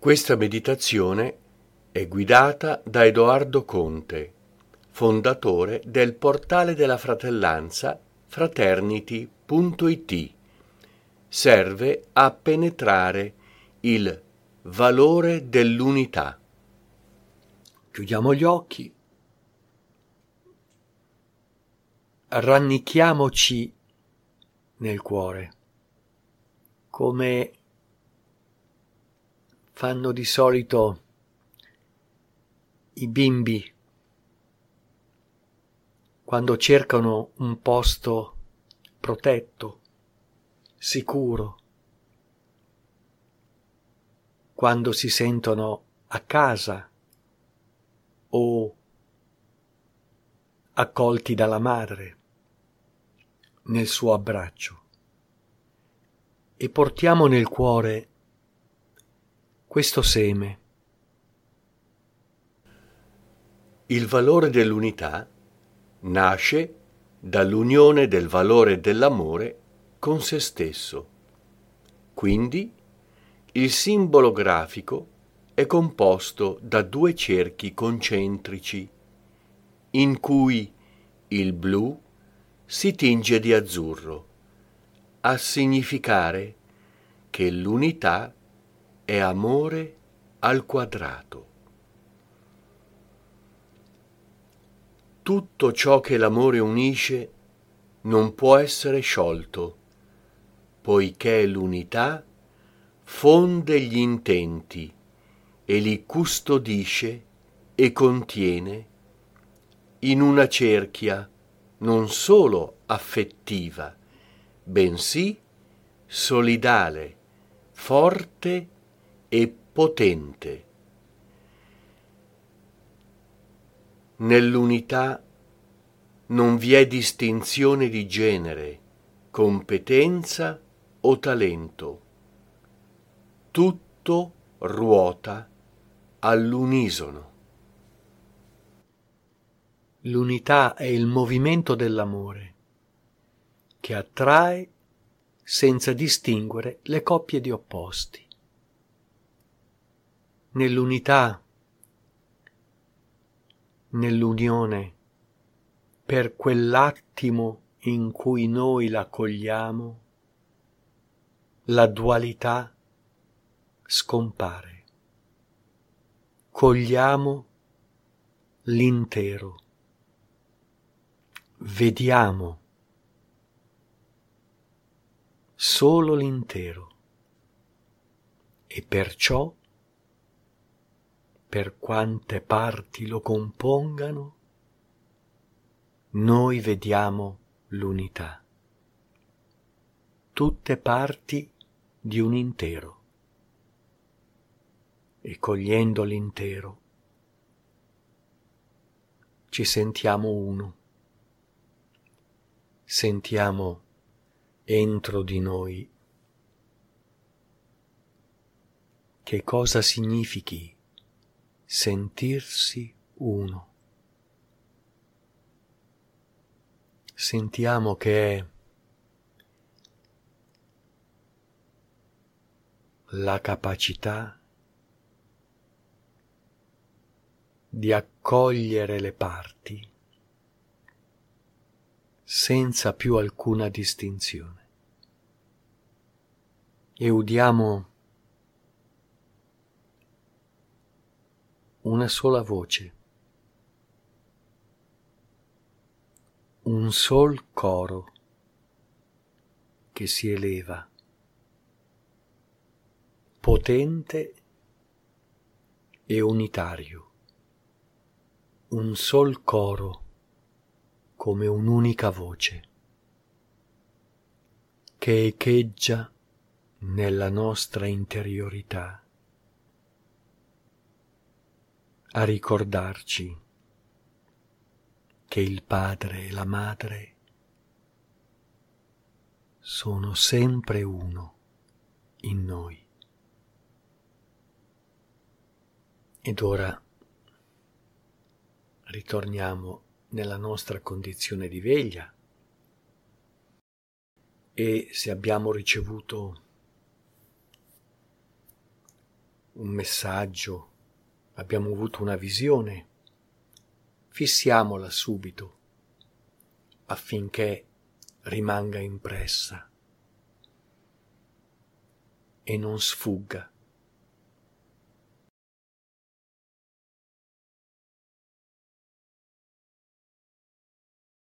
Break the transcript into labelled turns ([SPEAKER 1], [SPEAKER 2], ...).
[SPEAKER 1] Questa meditazione è guidata da Edoardo Conte, fondatore del portale della fratellanza fraternity.it. Serve a penetrare il valore dell'unità.
[SPEAKER 2] Chiudiamo gli occhi, rannicchiamoci nel cuore, come fanno di solito i bimbi quando cercano un posto protetto, sicuro, quando si sentono a casa o accolti dalla madre nel suo abbraccio. E portiamo nel cuore questo seme.
[SPEAKER 1] Il valore dell'unità nasce dall'unione del valore dell'amore con se stesso. Quindi il simbolo grafico è composto da due cerchi concentrici in cui il blu si tinge di azzurro a significare che l'unità è amore al quadrato. Tutto ciò che l'amore unisce non può essere sciolto, poiché l'unità fonde gli intenti e li custodisce e contiene in una cerchia non solo affettiva, bensì solidale, forte e potente. Nell'unità non vi è distinzione di genere, competenza o talento. Tutto ruota all'unisono.
[SPEAKER 2] L'unità è il movimento dell'amore che attrae senza distinguere le coppie di opposti nell'unità, nell'unione, per quell'attimo in cui noi la cogliamo, la dualità scompare. Cogliamo l'intero. Vediamo solo l'intero e perciò per quante parti lo compongano, noi vediamo l'unità, tutte parti di un intero. E cogliendo l'intero ci sentiamo uno, sentiamo entro di noi che cosa significhi sentirsi uno. Sentiamo che è la capacità di accogliere le parti senza più alcuna distinzione. E udiamo una sola voce, un sol coro che si eleva, potente e unitario, un sol coro come un'unica voce che echeggia nella nostra interiorità a ricordarci che il padre e la madre sono sempre uno in noi. Ed ora ritorniamo nella nostra condizione di veglia e se abbiamo ricevuto un messaggio, abbiamo avuto una visione, fissiamola subito affinché rimanga impressa e non sfugga